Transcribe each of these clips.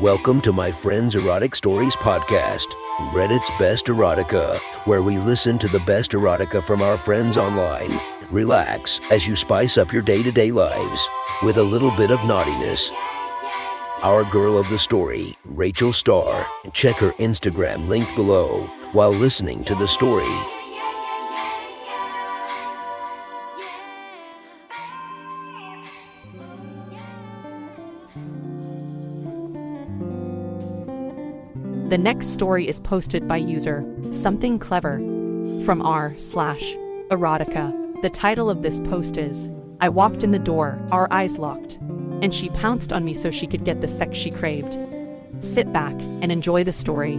Welcome to my friend's Erotic Stories podcast, Reddit's Best Erotica, where we listen to the best erotica from our friends online. Relax as you spice up your day to day lives with a little bit of naughtiness. Our girl of the story, Rachel Starr. Check her Instagram linked below while listening to the story. The next story is posted by user Something Clever from r slash erotica. The title of this post is I walked in the door, our eyes locked, and she pounced on me so she could get the sex she craved. Sit back and enjoy the story.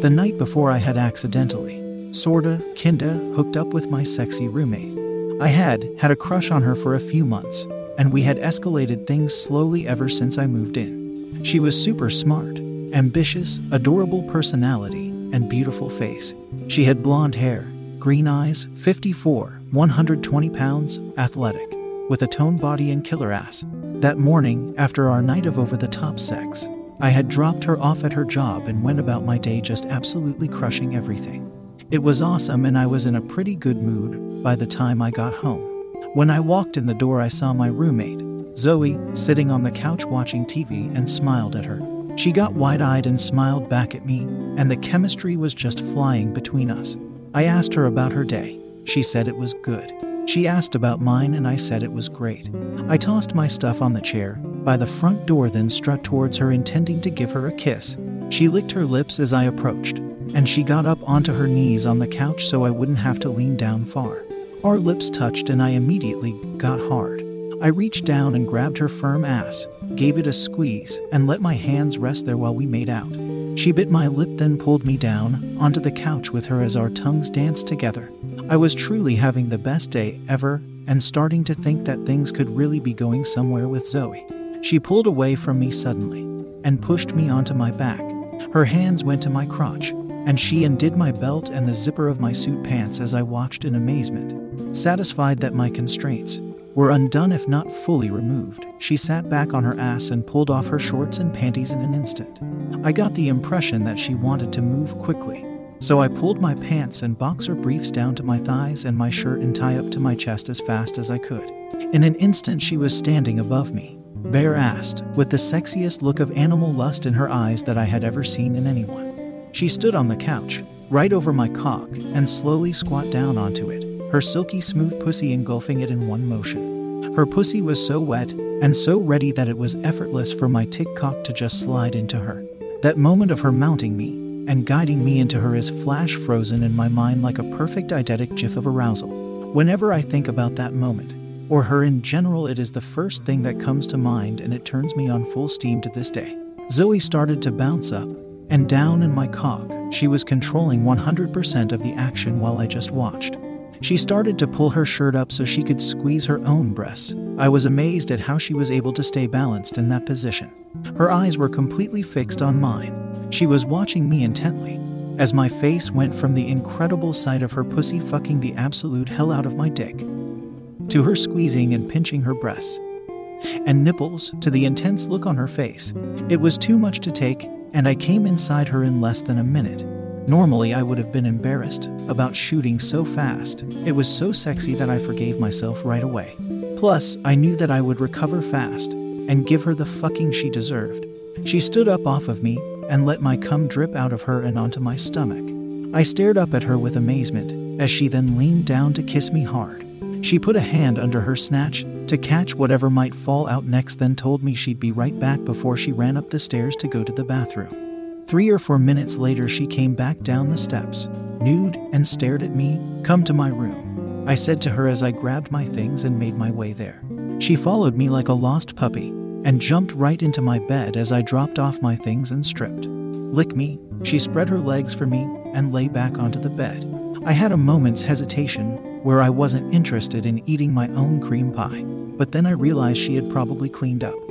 The night before I had accidentally, sorta, kinda, hooked up with my sexy roommate. I had had a crush on her for a few months, and we had escalated things slowly ever since I moved in. She was super smart, ambitious, adorable personality, and beautiful face. She had blonde hair, green eyes, 54, 120 pounds, athletic, with a toned body and killer ass. That morning, after our night of over the top sex, I had dropped her off at her job and went about my day just absolutely crushing everything. It was awesome, and I was in a pretty good mood by the time I got home. When I walked in the door, I saw my roommate, Zoe, sitting on the couch watching TV and smiled at her. She got wide eyed and smiled back at me, and the chemistry was just flying between us. I asked her about her day. She said it was good. She asked about mine, and I said it was great. I tossed my stuff on the chair by the front door, then strut towards her, intending to give her a kiss. She licked her lips as I approached, and she got up onto her knees on the couch so I wouldn't have to lean down far. Our lips touched, and I immediately got hard. I reached down and grabbed her firm ass, gave it a squeeze, and let my hands rest there while we made out. She bit my lip, then pulled me down onto the couch with her as our tongues danced together. I was truly having the best day ever and starting to think that things could really be going somewhere with Zoe. She pulled away from me suddenly and pushed me onto my back. Her hands went to my crotch, and she undid my belt and the zipper of my suit pants as I watched in amazement. Satisfied that my constraints were undone if not fully removed, she sat back on her ass and pulled off her shorts and panties in an instant. I got the impression that she wanted to move quickly, so I pulled my pants and boxer briefs down to my thighs and my shirt and tie up to my chest as fast as I could. In an instant, she was standing above me, bare assed, with the sexiest look of animal lust in her eyes that I had ever seen in anyone. She stood on the couch, right over my cock, and slowly squat down onto it her silky smooth pussy engulfing it in one motion. Her pussy was so wet and so ready that it was effortless for my tick cock to just slide into her. That moment of her mounting me and guiding me into her is flash frozen in my mind like a perfect eidetic gif of arousal. Whenever I think about that moment, or her in general, it is the first thing that comes to mind and it turns me on full steam to this day. Zoe started to bounce up and down in my cock. She was controlling 100% of the action while I just watched. She started to pull her shirt up so she could squeeze her own breasts. I was amazed at how she was able to stay balanced in that position. Her eyes were completely fixed on mine. She was watching me intently as my face went from the incredible sight of her pussy fucking the absolute hell out of my dick to her squeezing and pinching her breasts and nipples to the intense look on her face. It was too much to take, and I came inside her in less than a minute. Normally, I would have been embarrassed about shooting so fast. It was so sexy that I forgave myself right away. Plus, I knew that I would recover fast and give her the fucking she deserved. She stood up off of me and let my cum drip out of her and onto my stomach. I stared up at her with amazement as she then leaned down to kiss me hard. She put a hand under her snatch to catch whatever might fall out next, then told me she'd be right back before she ran up the stairs to go to the bathroom. Three or four minutes later, she came back down the steps, nude, and stared at me. Come to my room. I said to her as I grabbed my things and made my way there. She followed me like a lost puppy and jumped right into my bed as I dropped off my things and stripped. Lick me, she spread her legs for me and lay back onto the bed. I had a moment's hesitation where I wasn't interested in eating my own cream pie, but then I realized she had probably cleaned up.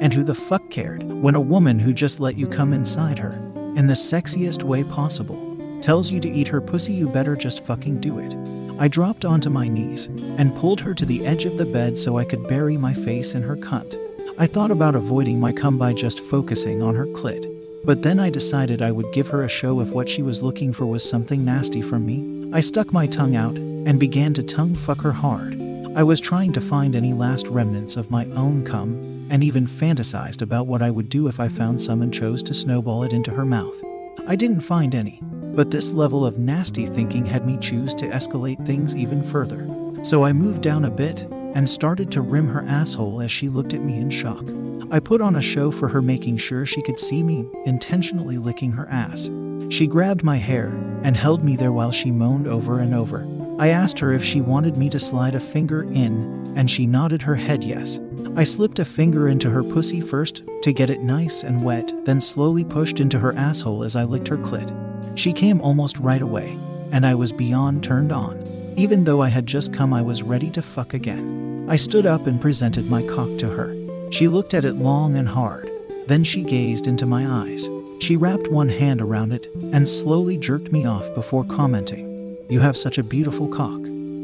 And who the fuck cared when a woman who just let you come inside her, in the sexiest way possible, tells you to eat her pussy, you better just fucking do it. I dropped onto my knees and pulled her to the edge of the bed so I could bury my face in her cunt. I thought about avoiding my cum by just focusing on her clit, but then I decided I would give her a show if what she was looking for was something nasty from me. I stuck my tongue out and began to tongue fuck her hard. I was trying to find any last remnants of my own cum and even fantasized about what I would do if I found some and chose to snowball it into her mouth. I didn't find any, but this level of nasty thinking had me choose to escalate things even further. So I moved down a bit and started to rim her asshole as she looked at me in shock. I put on a show for her, making sure she could see me intentionally licking her ass. She grabbed my hair and held me there while she moaned over and over. I asked her if she wanted me to slide a finger in, and she nodded her head yes. I slipped a finger into her pussy first to get it nice and wet, then slowly pushed into her asshole as I licked her clit. She came almost right away, and I was beyond turned on. Even though I had just come, I was ready to fuck again. I stood up and presented my cock to her. She looked at it long and hard. Then she gazed into my eyes. She wrapped one hand around it and slowly jerked me off before commenting, You have such a beautiful cock.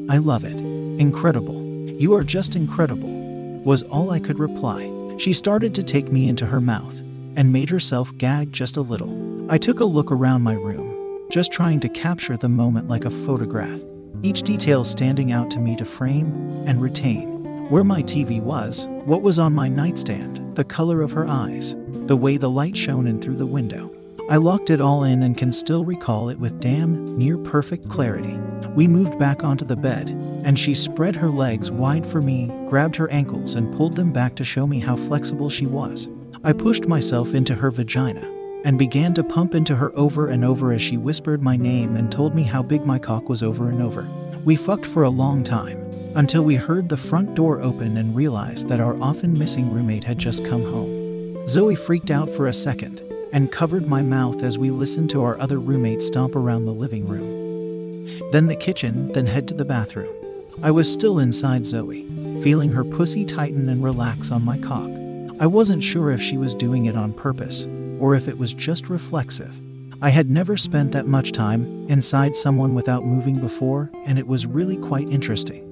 I love it. Incredible. You are just incredible, was all I could reply. She started to take me into her mouth and made herself gag just a little. I took a look around my room, just trying to capture the moment like a photograph, each detail standing out to me to frame and retain. Where my TV was, what was on my nightstand, the color of her eyes, the way the light shone in through the window. I locked it all in and can still recall it with damn near perfect clarity. We moved back onto the bed, and she spread her legs wide for me, grabbed her ankles, and pulled them back to show me how flexible she was. I pushed myself into her vagina and began to pump into her over and over as she whispered my name and told me how big my cock was over and over. We fucked for a long time until we heard the front door open and realized that our often missing roommate had just come home. Zoe freaked out for a second and covered my mouth as we listened to our other roommate stomp around the living room. Then the kitchen, then head to the bathroom. I was still inside Zoe, feeling her pussy tighten and relax on my cock. I wasn't sure if she was doing it on purpose or if it was just reflexive. I had never spent that much time inside someone without moving before, and it was really quite interesting.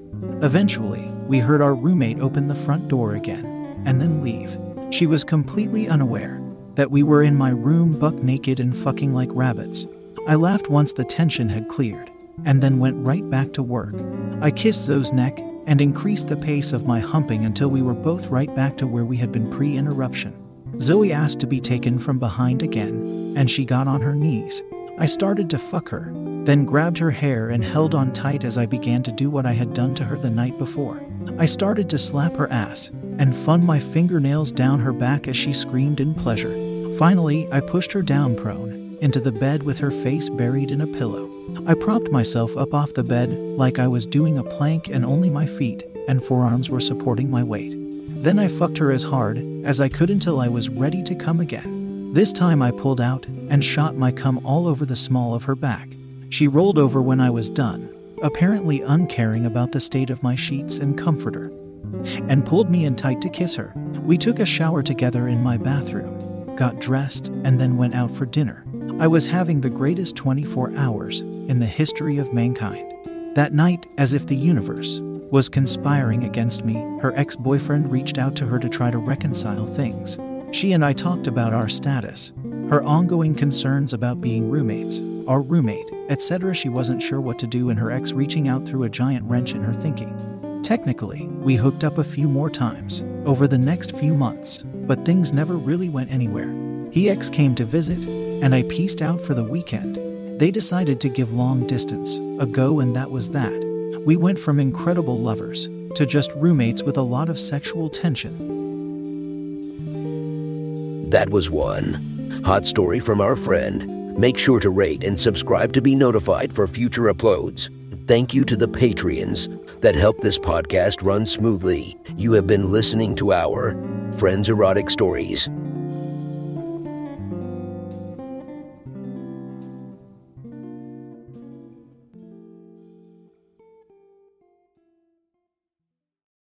Eventually, we heard our roommate open the front door again and then leave. She was completely unaware that we were in my room buck naked and fucking like rabbits. I laughed once the tension had cleared, and then went right back to work. I kissed Zoe's neck and increased the pace of my humping until we were both right back to where we had been pre interruption. Zoe asked to be taken from behind again, and she got on her knees. I started to fuck her, then grabbed her hair and held on tight as I began to do what I had done to her the night before. I started to slap her ass and fun my fingernails down her back as she screamed in pleasure. Finally, I pushed her down prone into the bed with her face buried in a pillow. I propped myself up off the bed like I was doing a plank, and only my feet and forearms were supporting my weight. Then I fucked her as hard as I could until I was ready to come again. This time I pulled out and shot my cum all over the small of her back. She rolled over when I was done, apparently uncaring about the state of my sheets and comforter, and pulled me in tight to kiss her. We took a shower together in my bathroom, got dressed, and then went out for dinner. I was having the greatest 24 hours in the history of mankind. That night, as if the universe was conspiring against me, her ex boyfriend reached out to her to try to reconcile things. She and I talked about our status, her ongoing concerns about being roommates, our roommate, etc. She wasn't sure what to do, and her ex reaching out threw a giant wrench in her thinking. Technically, we hooked up a few more times over the next few months, but things never really went anywhere. He ex came to visit, and I pieced out for the weekend. They decided to give long distance a go, and that was that. We went from incredible lovers to just roommates with a lot of sexual tension. That was one. Hot story from our friend. Make sure to rate and subscribe to be notified for future uploads. Thank you to the Patreons that help this podcast run smoothly. You have been listening to our Friends Erotic Stories.